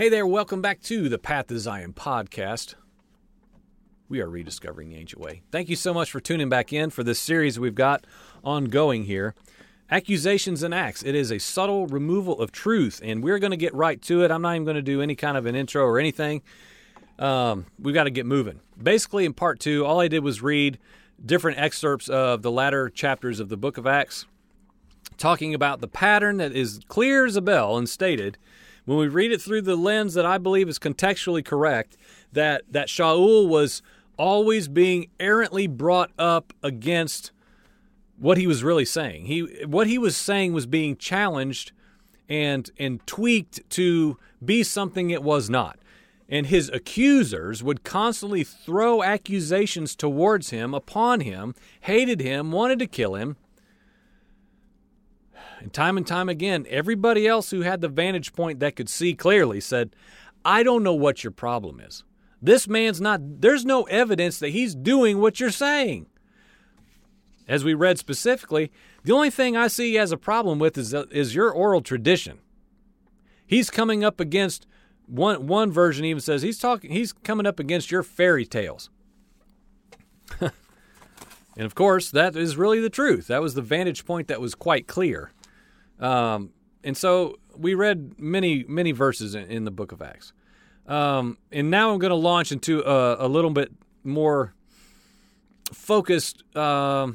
Hey there, welcome back to the Path to Zion podcast. We are rediscovering the ancient way. Thank you so much for tuning back in for this series we've got ongoing here. Accusations and acts. It is a subtle removal of truth, and we're going to get right to it. I'm not even going to do any kind of an intro or anything. Um, we've got to get moving. Basically, in part two, all I did was read different excerpts of the latter chapters of the book of Acts, talking about the pattern that is clear as a bell and stated when we read it through the lens that I believe is contextually correct, that that Shaul was always being errantly brought up against what he was really saying. He what he was saying was being challenged and and tweaked to be something it was not. And his accusers would constantly throw accusations towards him, upon him, hated him, wanted to kill him. And time and time again, everybody else who had the vantage point that could see clearly said, I don't know what your problem is. This man's not, there's no evidence that he's doing what you're saying. As we read specifically, the only thing I see has a problem with is, uh, is your oral tradition. He's coming up against one one version even says he's talking he's coming up against your fairy tales. and of course, that is really the truth. That was the vantage point that was quite clear. Um, and so we read many, many verses in, in the book of Acts. Um, and now I'm going to launch into a, a, little bit more focused uh,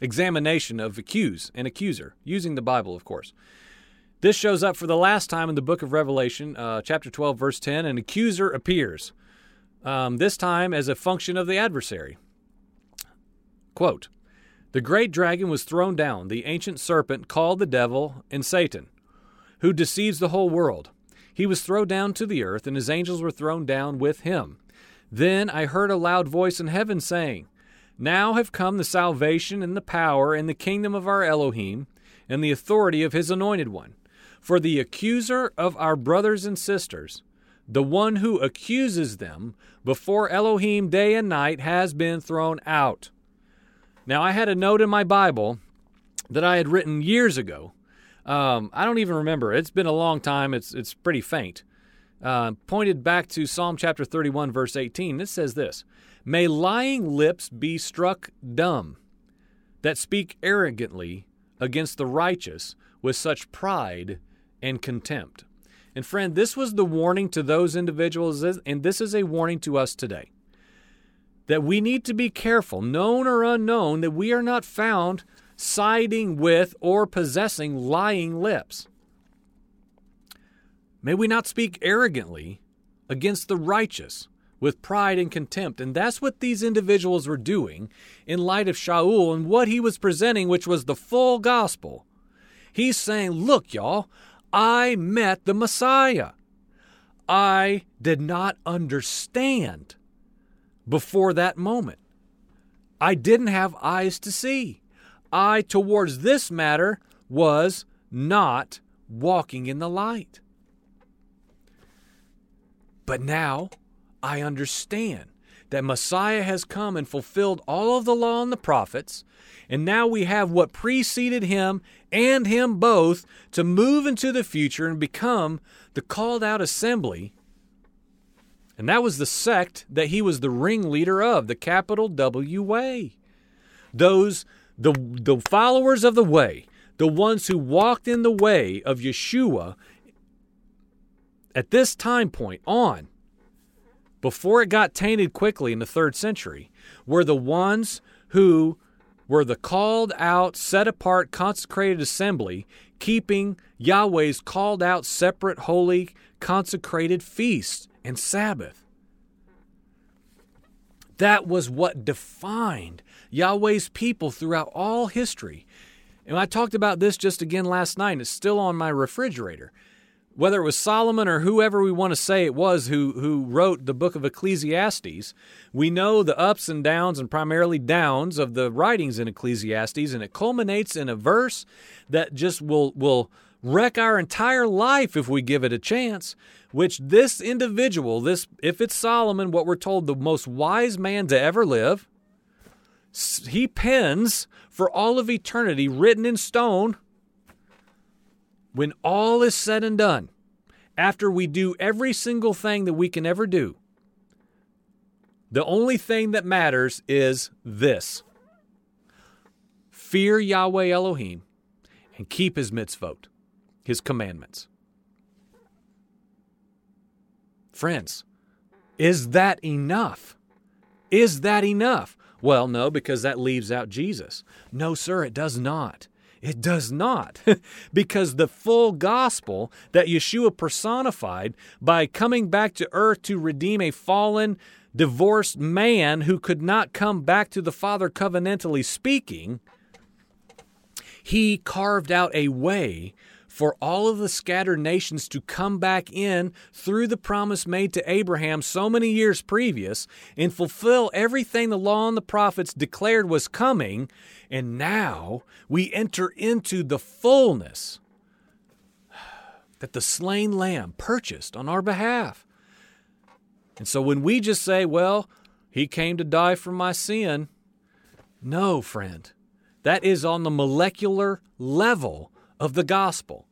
examination of accuse and accuser, using the Bible, of course. This shows up for the last time in the book of Revelation, uh, chapter 12, verse 10. An accuser appears, um, this time as a function of the adversary. Quote the great dragon was thrown down, the ancient serpent called the devil and Satan, who deceives the whole world. He was thrown down to the earth, and his angels were thrown down with him. Then I heard a loud voice in heaven saying, Now have come the salvation and the power and the kingdom of our Elohim and the authority of his anointed one. For the accuser of our brothers and sisters, the one who accuses them before Elohim day and night, has been thrown out. Now, I had a note in my Bible that I had written years ago. Um, I don't even remember. It's been a long time. It's it's pretty faint. Uh, pointed back to Psalm chapter 31, verse 18. It says this: "May lying lips be struck dumb, that speak arrogantly against the righteous with such pride and contempt." And friend, this was the warning to those individuals, and this is a warning to us today that we need to be careful, known or unknown, that we are not found siding with or possessing lying lips. May we not speak arrogantly against the righteous with pride and contempt. And that's what these individuals were doing in light of Shaul and what he was presenting, which was the full gospel. He's saying, Look, y'all, I met the Messiah. I did not understand before that moment. I didn't have eyes to see. I, towards this matter, was not walking in the light. But now I understand that Messiah has come and fulfilled all of the law and the prophets, and now we have what preceded him and him both to move into the future and become the called out assembly and that was the sect that he was the ringleader of, the capital W Way. Those, the, the followers of the way, the ones who walked in the way of Yeshua at this time point on, before it got tainted quickly in the third century, were the ones who were the called out, set apart, consecrated assembly, keeping Yahweh's called out, separate, holy, consecrated feasts and Sabbath. That was what defined Yahweh's people throughout all history. And I talked about this just again last night, and it's still on my refrigerator. Whether it was Solomon or whoever we want to say it was who, who wrote the book of Ecclesiastes, we know the ups and downs and primarily downs of the writings in Ecclesiastes, and it culminates in a verse that just will, will wreck our entire life if we give it a chance which this individual, this if it's Solomon, what we're told the most wise man to ever live, he pens for all of eternity written in stone when all is said and done. after we do every single thing that we can ever do, the only thing that matters is this fear Yahweh Elohim and keep his mitzvot, his commandments. Friends, is that enough? Is that enough? Well, no, because that leaves out Jesus. No, sir, it does not. It does not. because the full gospel that Yeshua personified by coming back to earth to redeem a fallen, divorced man who could not come back to the Father covenantally speaking, he carved out a way for all of the scattered nations to come back in through the promise made to Abraham so many years previous and fulfill everything the law and the prophets declared was coming. And now we enter into the fullness that the slain lamb purchased on our behalf. And so when we just say, well, he came to die for my sin, no, friend. That is on the molecular level of the gospel.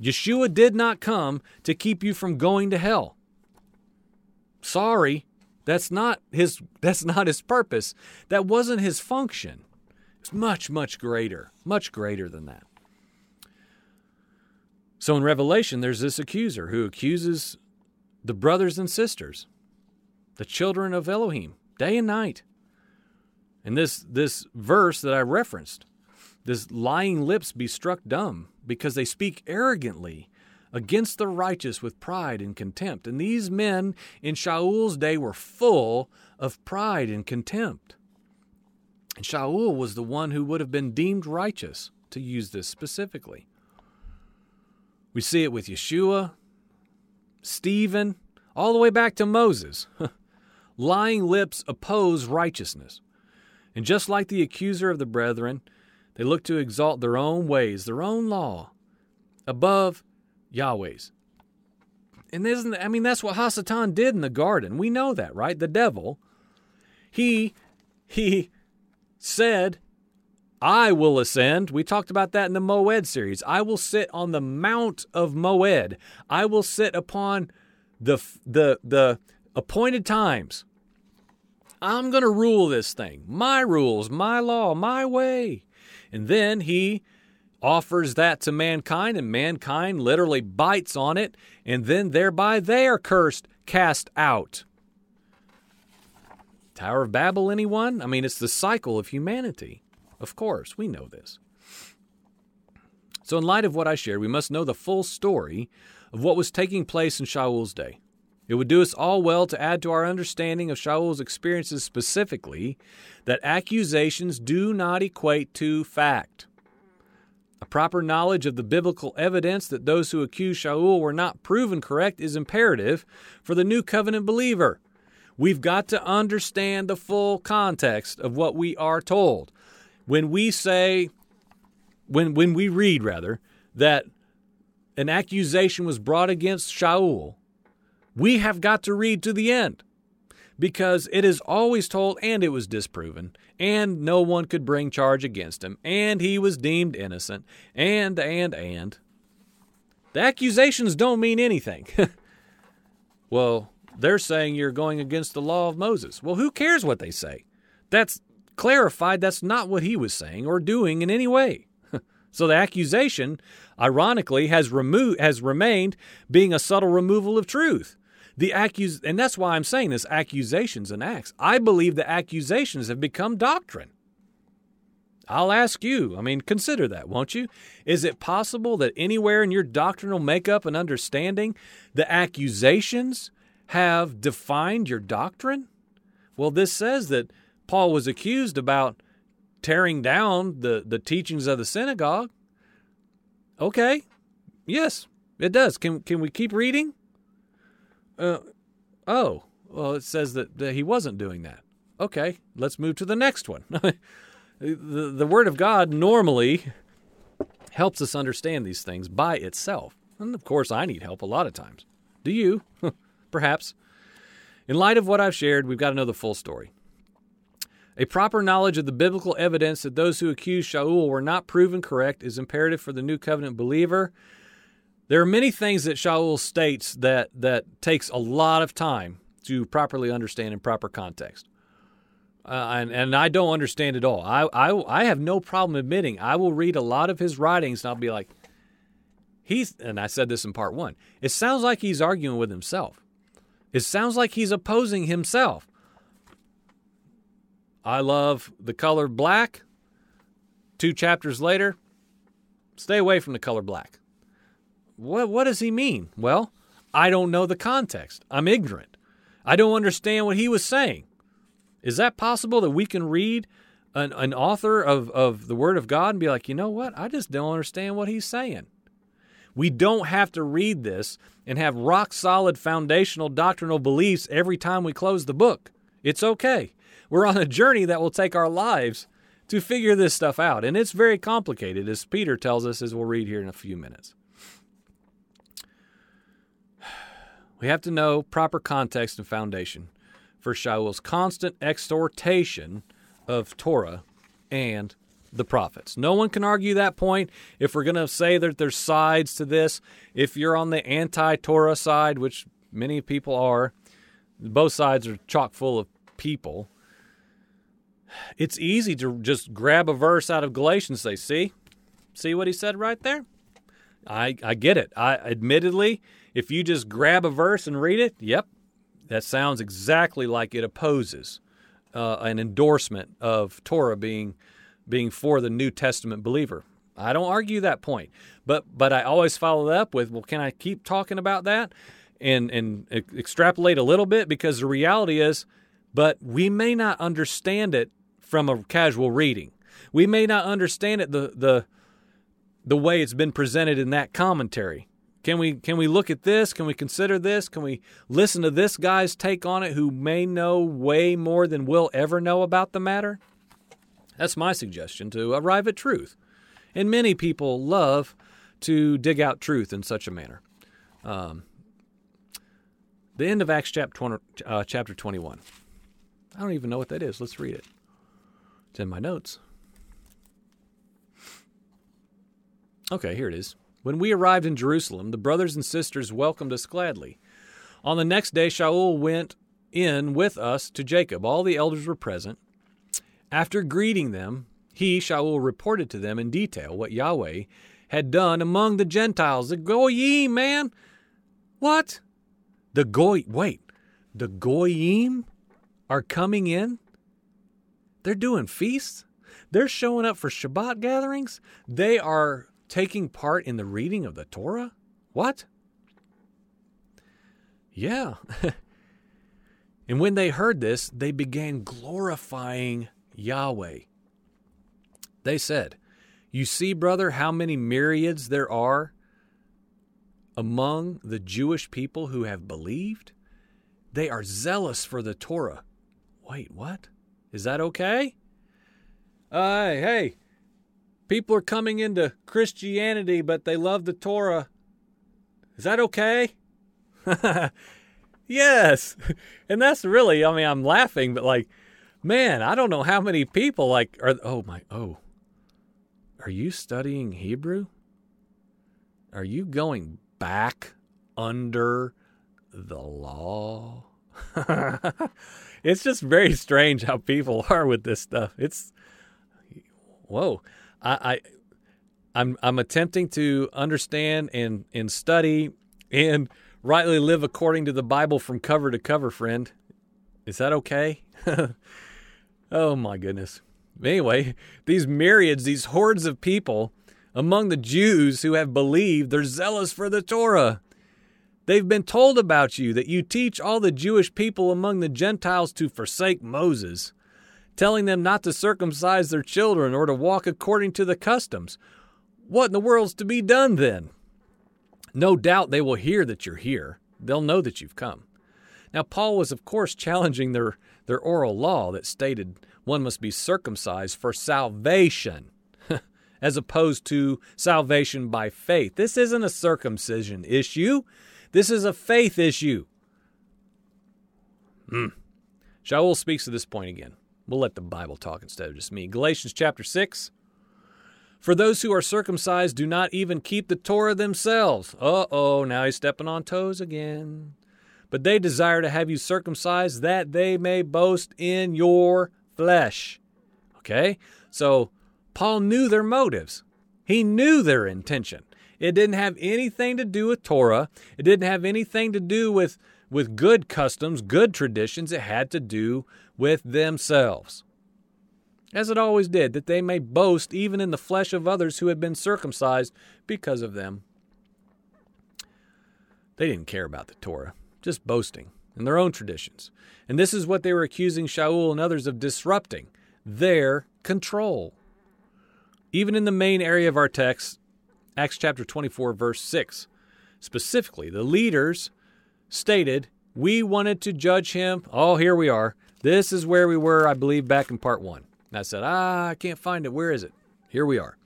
Yeshua did not come to keep you from going to hell. Sorry, that's not his that's not his purpose. That wasn't his function. It's much much greater, much greater than that. So in Revelation there's this accuser who accuses the brothers and sisters, the children of Elohim, day and night. And this this verse that I referenced this lying lips be struck dumb, because they speak arrogantly against the righteous with pride and contempt. And these men in Shaul's day were full of pride and contempt. And Shaul was the one who would have been deemed righteous, to use this specifically. We see it with Yeshua, Stephen, all the way back to Moses. Lying lips oppose righteousness. And just like the accuser of the brethren, they look to exalt their own ways, their own law, above Yahweh's. And isn't I mean that's what Hasatan did in the garden. We know that, right? The devil, he he said, I will ascend. We talked about that in the Moed series. I will sit on the mount of Moed. I will sit upon the the the appointed times. I'm going to rule this thing. My rules, my law, my way. And then he offers that to mankind, and mankind literally bites on it, and then thereby they are cursed, cast out. Tower of Babel, anyone? I mean, it's the cycle of humanity. Of course, we know this. So, in light of what I shared, we must know the full story of what was taking place in Shaul's day. It would do us all well to add to our understanding of Shaul's experiences specifically that accusations do not equate to fact. A proper knowledge of the biblical evidence that those who accuse Shaul were not proven correct is imperative for the new covenant believer. We've got to understand the full context of what we are told. When we say, when, when we read rather, that an accusation was brought against Shaul, we have got to read to the end. Because it is always told and it was disproven and no one could bring charge against him and he was deemed innocent and and and. The accusations don't mean anything. Well they're saying you're going against the law of Moses. Well who cares what they say? That's clarified that's not what he was saying or doing in any way. So the accusation ironically has removed has remained being a subtle removal of truth the accus and that's why I'm saying this accusations and acts. I believe the accusations have become doctrine. I'll ask you, I mean, consider that, won't you? Is it possible that anywhere in your doctrinal makeup and understanding, the accusations have defined your doctrine? Well, this says that Paul was accused about tearing down the, the teachings of the synagogue. Okay, yes, it does. Can, can we keep reading? Uh, oh, well, it says that, that he wasn't doing that. Okay, let's move to the next one. the, the Word of God normally helps us understand these things by itself. And of course, I need help a lot of times. Do you? Perhaps. In light of what I've shared, we've got to know the full story. A proper knowledge of the biblical evidence that those who accuse Shaul were not proven correct is imperative for the new covenant believer There are many things that Shaul states that that takes a lot of time to properly understand in proper context. Uh, and, and I don't understand it all. I, I, I have no problem admitting I will read a lot of his writings and I'll be like, he's, and I said this in part one, it sounds like he's arguing with himself. It sounds like he's opposing himself. I love the color black. Two chapters later, stay away from the color black. What, what does he mean? Well, I don't know the context. I'm ignorant. I don't understand what he was saying. Is that possible that we can read an, an author of, of the Word of God and be like, you know what? I just don't understand what he's saying. We don't have to read this and have rock solid foundational doctrinal beliefs every time we close the book. It's okay. We're on a journey that will take our lives to figure this stuff out. And it's very complicated, as Peter tells us, as we'll read here in a few minutes. We have to know proper context and foundation for Shaul's constant exhortation of Torah and the prophets. No one can argue that point. If we're going to say that there's sides to this, if you're on the anti Torah side, which many people are, both sides are chock full of people. It's easy to just grab a verse out of Galatians say, see, see what he said right there? I, I get it. I admittedly, if you just grab a verse and read it, yep, that sounds exactly like it opposes uh, an endorsement of Torah being being for the New Testament believer. I don't argue that point, but but I always follow up with, well, can I keep talking about that and and extrapolate a little bit because the reality is, but we may not understand it from a casual reading. We may not understand it the the the way it's been presented in that commentary. Can we can we look at this? Can we consider this? Can we listen to this guy's take on it who may know way more than we'll ever know about the matter? That's my suggestion to arrive at truth. And many people love to dig out truth in such a manner. Um, the end of Acts chapter 20, uh, chapter 21. I don't even know what that is. Let's read it. It's in my notes. Okay, here it is. When we arrived in Jerusalem, the brothers and sisters welcomed us gladly. On the next day, Shaul went in with us to Jacob. All the elders were present. After greeting them, he, Shaul, reported to them in detail what Yahweh had done among the Gentiles. The Goyim, man! What? The Goy, wait, the Goyim are coming in? They're doing feasts? They're showing up for Shabbat gatherings? They are taking part in the reading of the Torah? What? Yeah. and when they heard this, they began glorifying Yahweh. They said, You see, brother, how many myriads there are among the Jewish people who have believed? They are zealous for the Torah. Wait, what? Is that okay? Uh, hey, people are coming into Christianity, but they love the Torah. Is that okay? yes. And that's really, I mean, I'm laughing, but like, man, I don't know how many people like are, oh my, oh, are you studying Hebrew? Are you going back under the law? it's just very strange how people are with this stuff. It's, whoa. I, I I'm I'm attempting to understand and and study and rightly live according to the Bible from cover to cover, friend. Is that okay? oh my goodness. Anyway, these myriads, these hordes of people among the Jews who have believed, they're zealous for the Torah. They've been told about you that you teach all the Jewish people among the Gentiles to forsake Moses telling them not to circumcise their children or to walk according to the customs. What in the world's to be done then? No doubt they will hear that you're here. They'll know that you've come. Now, Paul was, of course, challenging their, their oral law that stated one must be circumcised for salvation, as opposed to salvation by faith. This isn't a circumcision issue, this is a faith issue. Hmm. Shaul speaks to this point again. We'll let the Bible talk instead of just me. Galatians chapter 6. For those who are circumcised do not even keep the Torah themselves. Uh oh, now he's stepping on toes again. But they desire to have you circumcised that they may boast in your flesh. Okay? So Paul knew their motives, he knew their intention. It didn't have anything to do with Torah, it didn't have anything to do with, with good customs, good traditions. It had to do with themselves as it always did, that they may boast even in the flesh of others who had been circumcised because of them. They didn't care about the Torah, just boasting in their own traditions. And this is what they were accusing Shaul and others of disrupting their control. Even in the main area of our text, Acts chapter 24, verse 6, specifically, the leaders stated, We wanted to judge him. Oh, here we are. This is where we were, I believe, back in part one. And I said, Ah, I can't find it. Where is it? Here we are.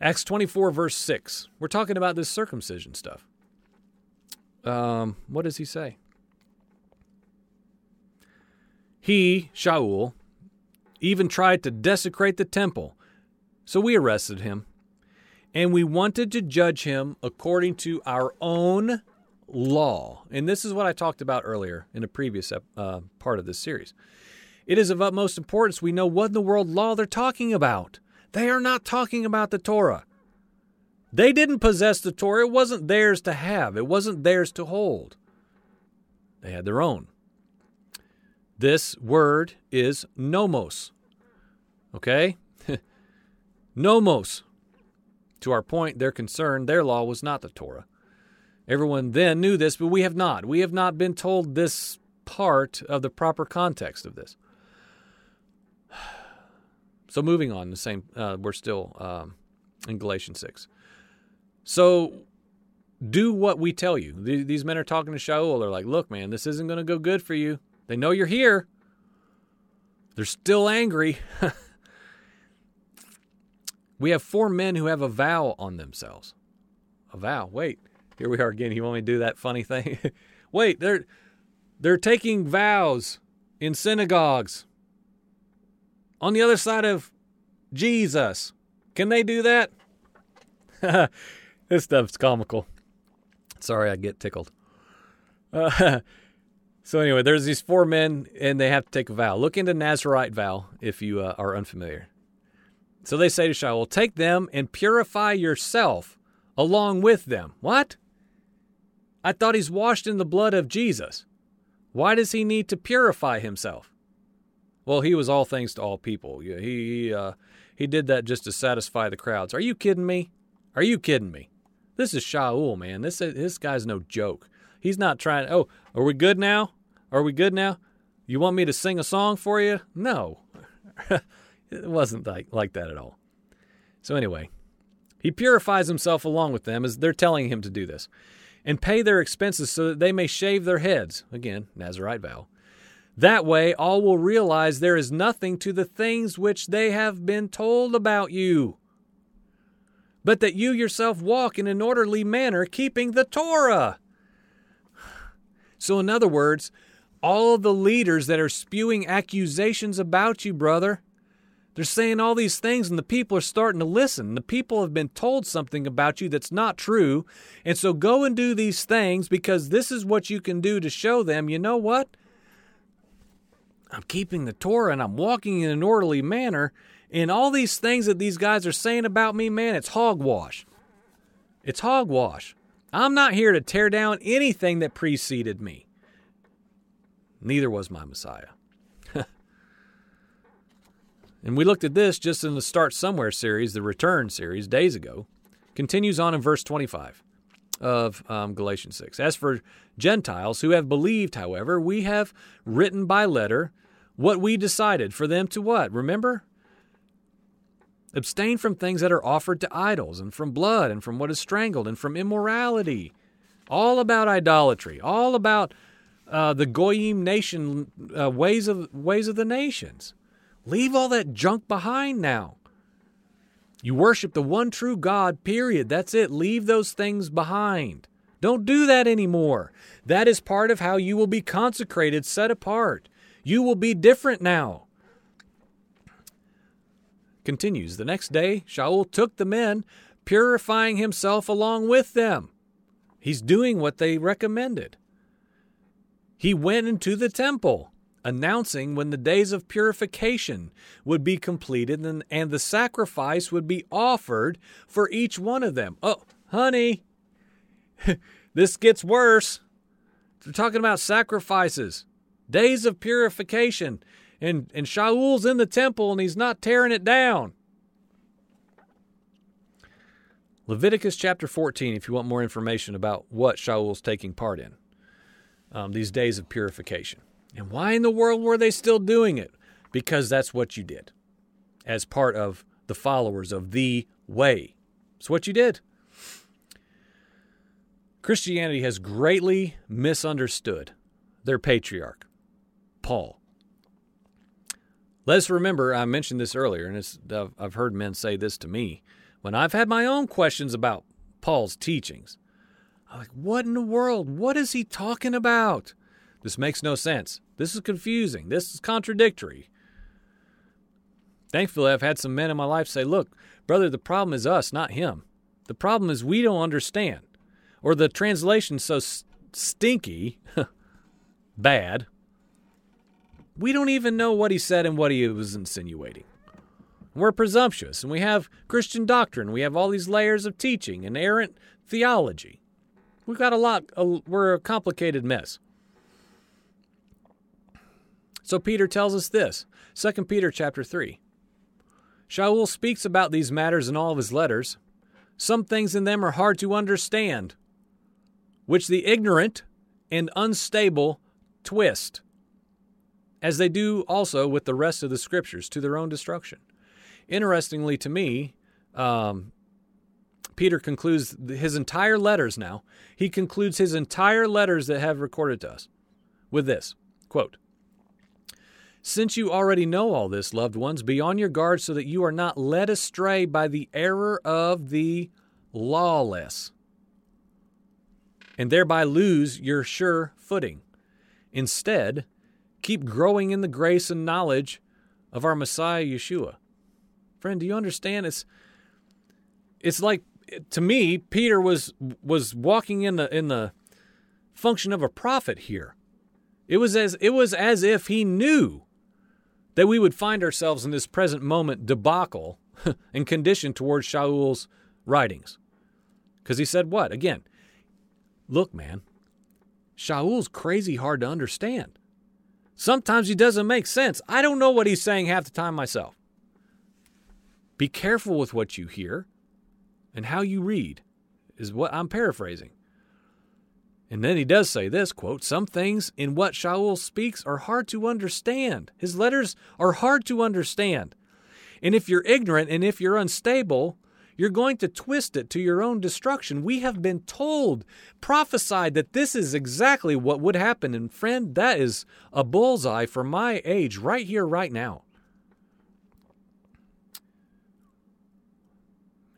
Acts 24, verse 6. We're talking about this circumcision stuff. Um, what does he say? He, Shaul, even tried to desecrate the temple. So we arrested him. And we wanted to judge him according to our own law. And this is what I talked about earlier in a previous uh, part of this series. It is of utmost importance we know what in the world law they're talking about. They are not talking about the Torah. They didn't possess the Torah. It wasn't theirs to have, it wasn't theirs to hold. They had their own. This word is nomos. Okay? nomos. To our point, their concern, their law was not the Torah. Everyone then knew this, but we have not. We have not been told this part of the proper context of this. So moving on, the same. Uh, we're still um, in Galatians six. So do what we tell you. These men are talking to Shaul. They're like, "Look, man, this isn't going to go good for you. They know you're here. They're still angry." we have four men who have a vow on themselves. A vow. Wait, here we are again. You want me to do that funny thing? Wait, they're they're taking vows in synagogues on the other side of Jesus. Can they do that? this stuff's comical. Sorry, I get tickled. Uh, so anyway, there's these four men, and they have to take a vow. Look into Nazarite vow if you uh, are unfamiliar. So they say to Shaul, "Take them and purify yourself along with them." What? I thought he's washed in the blood of Jesus. Why does he need to purify himself? Well, he was all things to all people. He uh, he did that just to satisfy the crowds. Are you kidding me? Are you kidding me? This is Shaul, man. This this guy's no joke. He's not trying. Oh, are we good now? Are we good now? You want me to sing a song for you? No, it wasn't like like that at all. So anyway, he purifies himself along with them as they're telling him to do this, and pay their expenses so that they may shave their heads. Again, Nazarite vow that way, all will realize there is nothing to the things which they have been told about you, but that you yourself walk in an orderly manner, keeping the Torah. So, in other words, all the leaders that are spewing accusations about you, brother, they're saying all these things, and the people are starting to listen. The people have been told something about you that's not true. And so go and do these things because this is what you can do to show them, you know what? I'm keeping the Torah and I'm walking in an orderly manner. And all these things that these guys are saying about me, man, it's hogwash. It's hogwash. I'm not here to tear down anything that preceded me. Neither was my Messiah. And we looked at this just in the Start Somewhere series, the Return series, days ago. Continues on in verse 25 of um, Galatians 6. As for Gentiles who have believed, however, we have written by letter what we decided for them to what? Remember? Abstain from things that are offered to idols, and from blood, and from what is strangled, and from immorality. All about idolatry, all about uh, the goyim nation uh, ways of ways of the nations. Leave all that junk behind now. You worship the one true God. Period. That's it. Leave those things behind. Don't do that anymore. That is part of how you will be consecrated, set apart. You will be different now. Continues The next day, Shaul took the men, purifying himself along with them. He's doing what they recommended. He went into the temple, announcing when the days of purification would be completed and, and the sacrifice would be offered for each one of them. Oh, honey, this gets worse. They're talking about sacrifices, days of purification and and Shaul's in the temple and he's not tearing it down. Leviticus chapter 14, if you want more information about what Shaul's taking part in, um, these days of purification. And why in the world were they still doing it? Because that's what you did as part of the followers of the way. It's what you did. Christianity has greatly misunderstood their patriarch, Paul. Let's remember, I mentioned this earlier, and I've heard men say this to me when I've had my own questions about Paul's teachings. I'm like, what in the world? What is he talking about? This makes no sense. This is confusing. This is contradictory. Thankfully, I've had some men in my life say, look, brother, the problem is us, not him. The problem is we don't understand. Or the translation's so stinky, bad, we don't even know what he said and what he was insinuating. We're presumptuous, and we have Christian doctrine. We have all these layers of teaching and errant theology. We've got a lot, we're a complicated mess. So Peter tells us this 2 Peter chapter 3. Shaul speaks about these matters in all of his letters. Some things in them are hard to understand, which the ignorant and unstable twist as they do also with the rest of the scriptures to their own destruction. Interestingly to me, um, Peter concludes his entire letters now. He concludes his entire letters that have recorded to us with this quote, Since you already know all this, loved ones, be on your guard so that you are not led astray by the error of the lawless, and thereby lose your sure footing. Instead, keep growing in the grace and knowledge of our Messiah Yeshua. Friend, do you understand? It's it's like to me, Peter was was walking in the in the function of a prophet here. It was as it was as if he knew that we would find ourselves in this present moment debacle and condition towards Shaul's writings. Because he said what? Again, look, man, Shaul's crazy hard to understand. Sometimes he doesn't make sense. I don't know what he's saying half the time myself. Be careful with what you hear and how you read, is what I'm paraphrasing. And then he does say this quote, Some things in what Shaul speaks are hard to understand. His letters are hard to understand. And if you're ignorant and if you're unstable, you're going to twist it to your own destruction. We have been told, prophesied that this is exactly what would happen. And friend, that is a bullseye for my age right here, right now.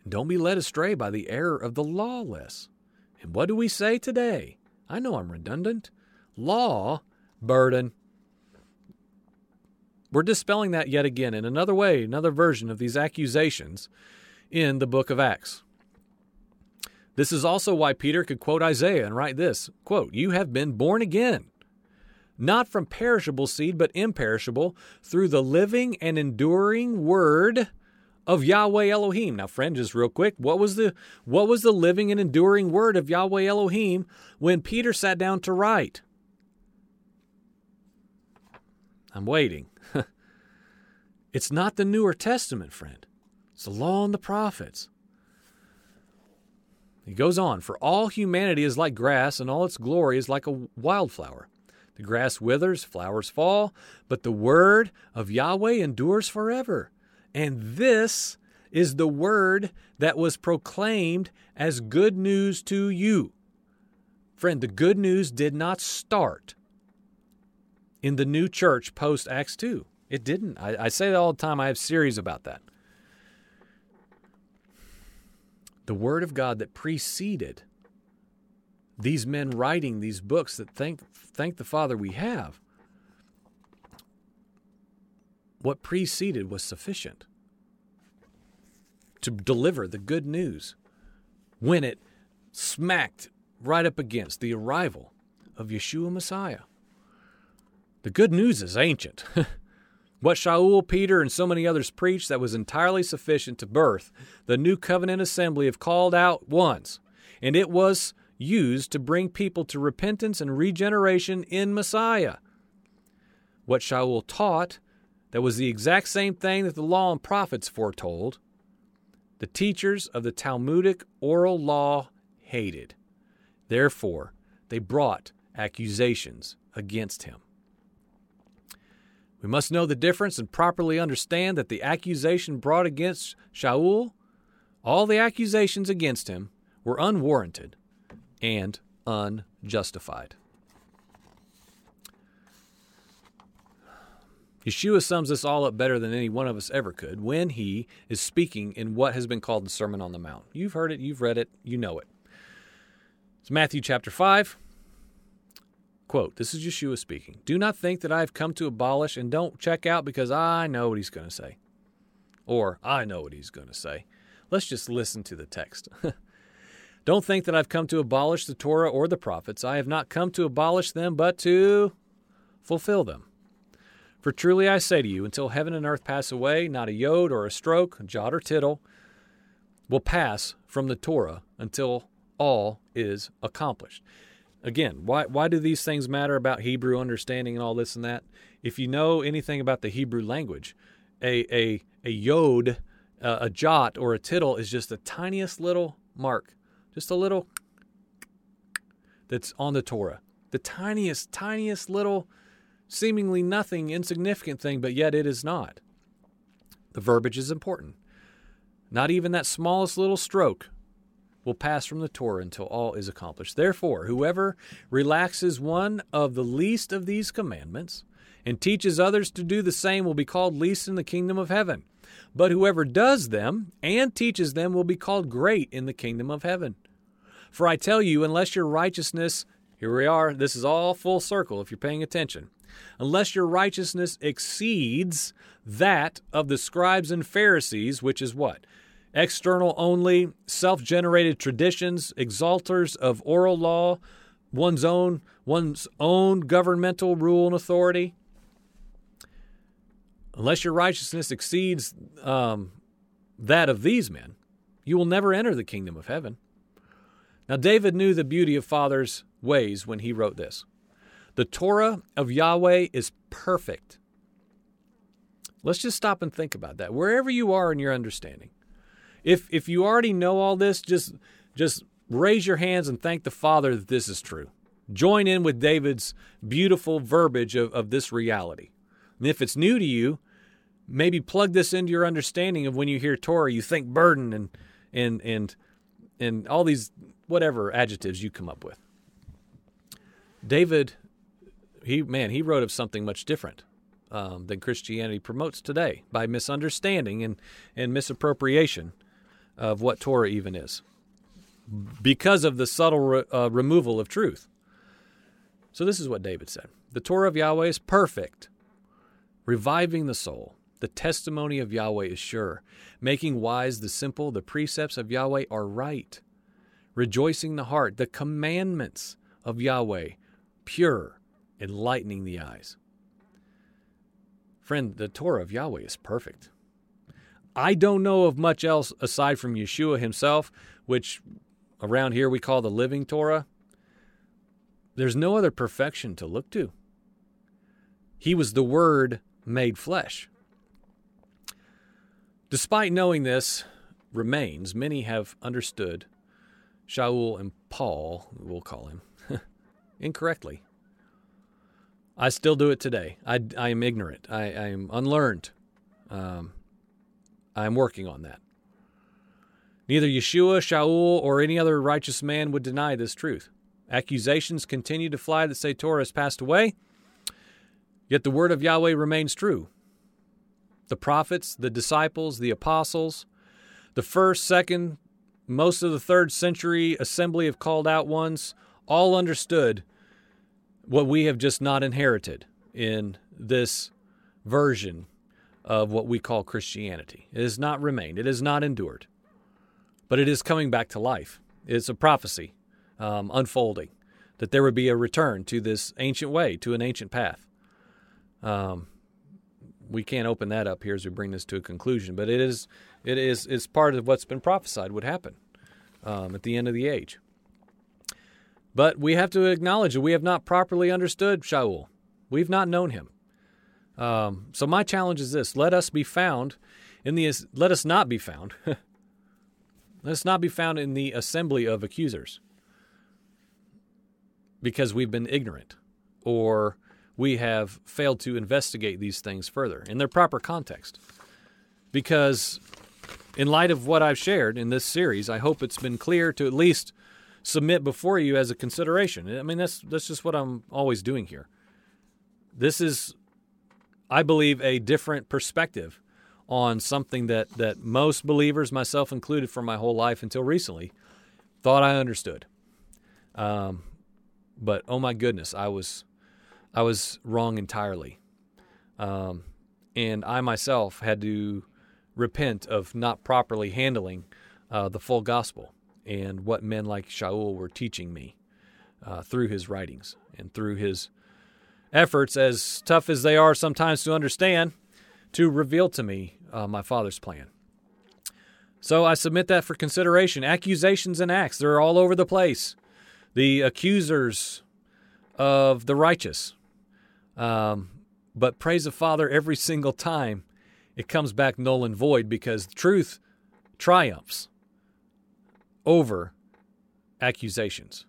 Don't be led astray by the error of the lawless. And what do we say today? I know I'm redundant. Law, burden. We're dispelling that yet again in another way, another version of these accusations in the book of Acts. This is also why Peter could quote Isaiah and write this quote, You have been born again, not from perishable seed, but imperishable, through the living and enduring word of Yahweh Elohim. Now, friend, just real quick, what was the what was the living and enduring word of Yahweh Elohim when Peter sat down to write? I'm waiting. it's not the newer testament, friend. It's the law and the prophets. He goes on, for all humanity is like grass, and all its glory is like a wildflower. The grass withers, flowers fall, but the word of Yahweh endures forever. And this is the word that was proclaimed as good news to you. Friend, the good news did not start in the new church post Acts 2. It didn't. I, I say that all the time. I have series about that. the Word of God that preceded these men writing these books that thank, thank the Father we have, what preceded was sufficient. to deliver the good news when it smacked right up against the arrival of Yeshua Messiah. The good news is ancient. what Shaul, Peter, and so many others preached that was entirely sufficient to birth the new covenant assembly of called out ones, and it was used to bring people to repentance and regeneration in Messiah. What Shaul taught that was the exact same thing that the law and prophets foretold, the teachers of the Talmudic oral law hated. Therefore, they brought accusations against him. We must know the difference and properly understand that the accusation brought against Shaul, all the accusations against him, were unwarranted and unjustified. Yeshua sums this all up better than any one of us ever could when he is speaking in what has been called the Sermon on the Mount. You've heard it, you've read it, you know it. It's Matthew chapter 5. Quote, this is Yeshua speaking. Do not think that I have come to abolish and don't check out because I know what he's going to say. Or I know what he's going to say. Let's just listen to the text. don't think that I've come to abolish the Torah or the prophets. I have not come to abolish them, but to fulfill them. For truly I say to you, until heaven and earth pass away, not a yod or a stroke, jot or tittle, will pass from the Torah until all is accomplished. Again, why, why do these things matter about Hebrew understanding and all this and that? If you know anything about the Hebrew language, a, a, a yod, uh, a jot, or a tittle is just the tiniest little mark, just a little that's on the Torah. The tiniest, tiniest little seemingly nothing, insignificant thing, but yet it is not. The verbiage is important. Not even that smallest little stroke will pass from the Torah until all is accomplished. Therefore, whoever relaxes one of the least of these commandments and teaches others to do the same will be called least in the kingdom of heaven. But whoever does them and teaches them will be called great in the kingdom of heaven. For I tell you, unless your righteousness, here we are, this is all full circle if you're paying attention unless your righteousness exceeds that of the scribes and Pharisees, which is what? External only, self generated traditions, exalters of oral law, one's own, one's own governmental rule and authority. Unless your righteousness exceeds um, that of these men, you will never enter the kingdom of heaven. Now, David knew the beauty of Father's ways when he wrote this. The Torah of Yahweh is perfect. Let's just stop and think about that. Wherever you are in your understanding. If if you already know all this, just just raise your hands and thank the Father that this is true. Join in with David's beautiful verbiage of, of this reality. And if it's new to you, maybe plug this into your understanding of when you hear Torah, you think burden and and and and all these whatever adjectives you come up with. David he man he wrote of something much different um, than Christianity promotes today by misunderstanding and and misappropriation of what Torah even is because of the subtle re, uh, removal of truth. So this is what David said: The Torah of Yahweh is perfect, reviving the soul. The testimony of Yahweh is sure, making wise the simple. The precepts of Yahweh are right, rejoicing the heart. The commandments of Yahweh pure enlightening the eyes. Friend, the Torah of Yahweh is perfect. I don't know of much else aside from Yeshua himself, which around here we call the living Torah. There's no other perfection to look to. He was the Word made flesh. Despite knowing this remains, many have understood Shaul and Paul, we'll call him, incorrectly. I still do it today. I, I am ignorant. I, I am unlearned. Um, I am working on that. Neither Yeshua, Shaul, or any other righteous man would deny this truth. Accusations continue to fly that say Torah has passed away, yet the word of Yahweh remains true. The prophets, the disciples, the apostles, the first, second, most of the third century assembly of called out ones all understood what we have just not inherited in this version of what we call Christianity. It has not remained, it has not endured. but it is coming back to life. It's a prophecy um, unfolding that there would be a return to this ancient way, to an ancient path. Um, we can't open that up here as we bring this to a conclusion, but it is it is it's part of what's been prophesied would happen um, at the end of the age. But we have to acknowledge that we have not properly understood Shaul. We've not known him. Um, so my challenge is this: let us be found in the let us not be found. let us not be found in the assembly of accusers because we've been ignorant or we have failed to investigate these things further in their proper context. Because, in light of what I've shared in this series, I hope it's been clear to at least submit before you as a consideration. I mean, that's that's just what I'm always doing here. This is, I believe, a different perspective on something that that most believers, myself included, for my whole life until recently, thought I understood. Um, but oh my goodness, I was I was wrong entirely. Um, and I myself had to repent of not properly handling uh, the full gospel and what men like Shaul were teaching me uh, through his writings and through his efforts, as tough as they are sometimes to understand, to reveal to me uh, my Father's plan. So I submit that for consideration. Accusations and acts, they're all over the place. The accusers of the righteous um, but praise the Father every single time it comes back null and void because truth triumphs over accusations.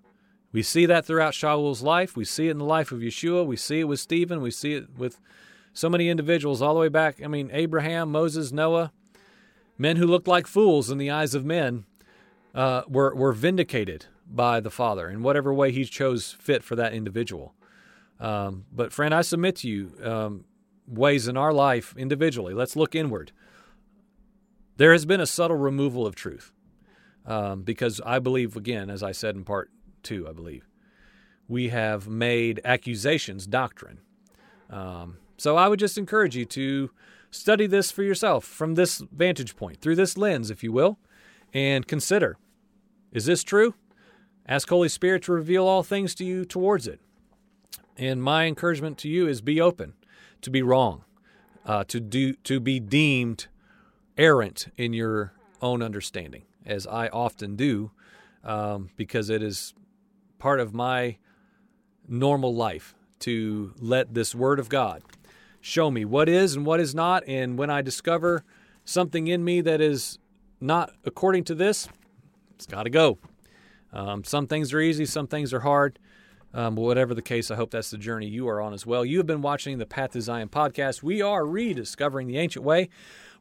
We see that throughout Shaul's life. We see it in the life of Yeshua. We see it with Stephen. We see it with so many individuals all the way back. I mean, Abraham, Moses, Noah, men who looked like fools in the eyes of men, uh, were, were vindicated by the Father in whatever way He chose fit for that individual. Um, but, friend, I submit to you um, ways in our life individually. Let's look inward. There has been a subtle removal of truth um, because I believe, again, as I said in part two, I believe, we have made accusations doctrine. Um, so I would just encourage you to study this for yourself from this vantage point, through this lens, if you will, and consider is this true? Ask Holy Spirit to reveal all things to you towards it. And my encouragement to you is be open to be wrong, uh, to do to be deemed errant in your own understanding, as I often do, um, because it is part of my normal life to let this Word of God show me what is and what is not. And when I discover something in me that is not according to this, it's got to go. Um, some things are easy, some things are hard. Um, but whatever the case, I hope that's the journey you are on as well. You have been watching the Path to Zion podcast. We are rediscovering the ancient way.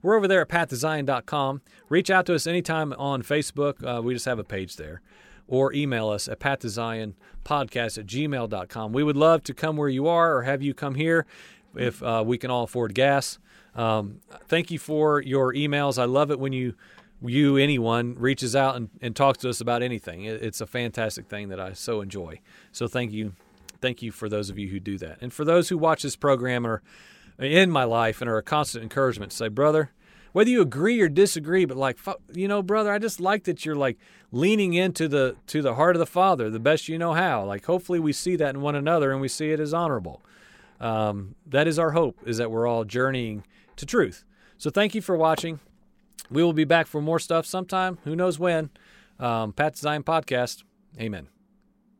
We're over there at pathtozion.com. Reach out to us anytime on Facebook. Uh, we just have a page there. Or email us at pathtozion.podcast at gmail.com. We would love to come where you are or have you come here if uh, we can all afford gas. Um, thank you for your emails. I love it when you you, anyone, reaches out and, and talks to us about anything. It, it's a fantastic thing that I so enjoy. So thank you. Thank you for those of you who do that. And for those who watch this program or in my life and are a constant encouragement say, brother, whether you agree or disagree, but like, you know, brother, I just like that you're like leaning into the to the heart of the Father the best you know how. Like, hopefully, we see that in one another and we see it as honorable. Um, that is our hope, is that we're all journeying to truth. So, thank you for watching. We will be back for more stuff sometime. Who knows when? Um, Zion podcast. Amen.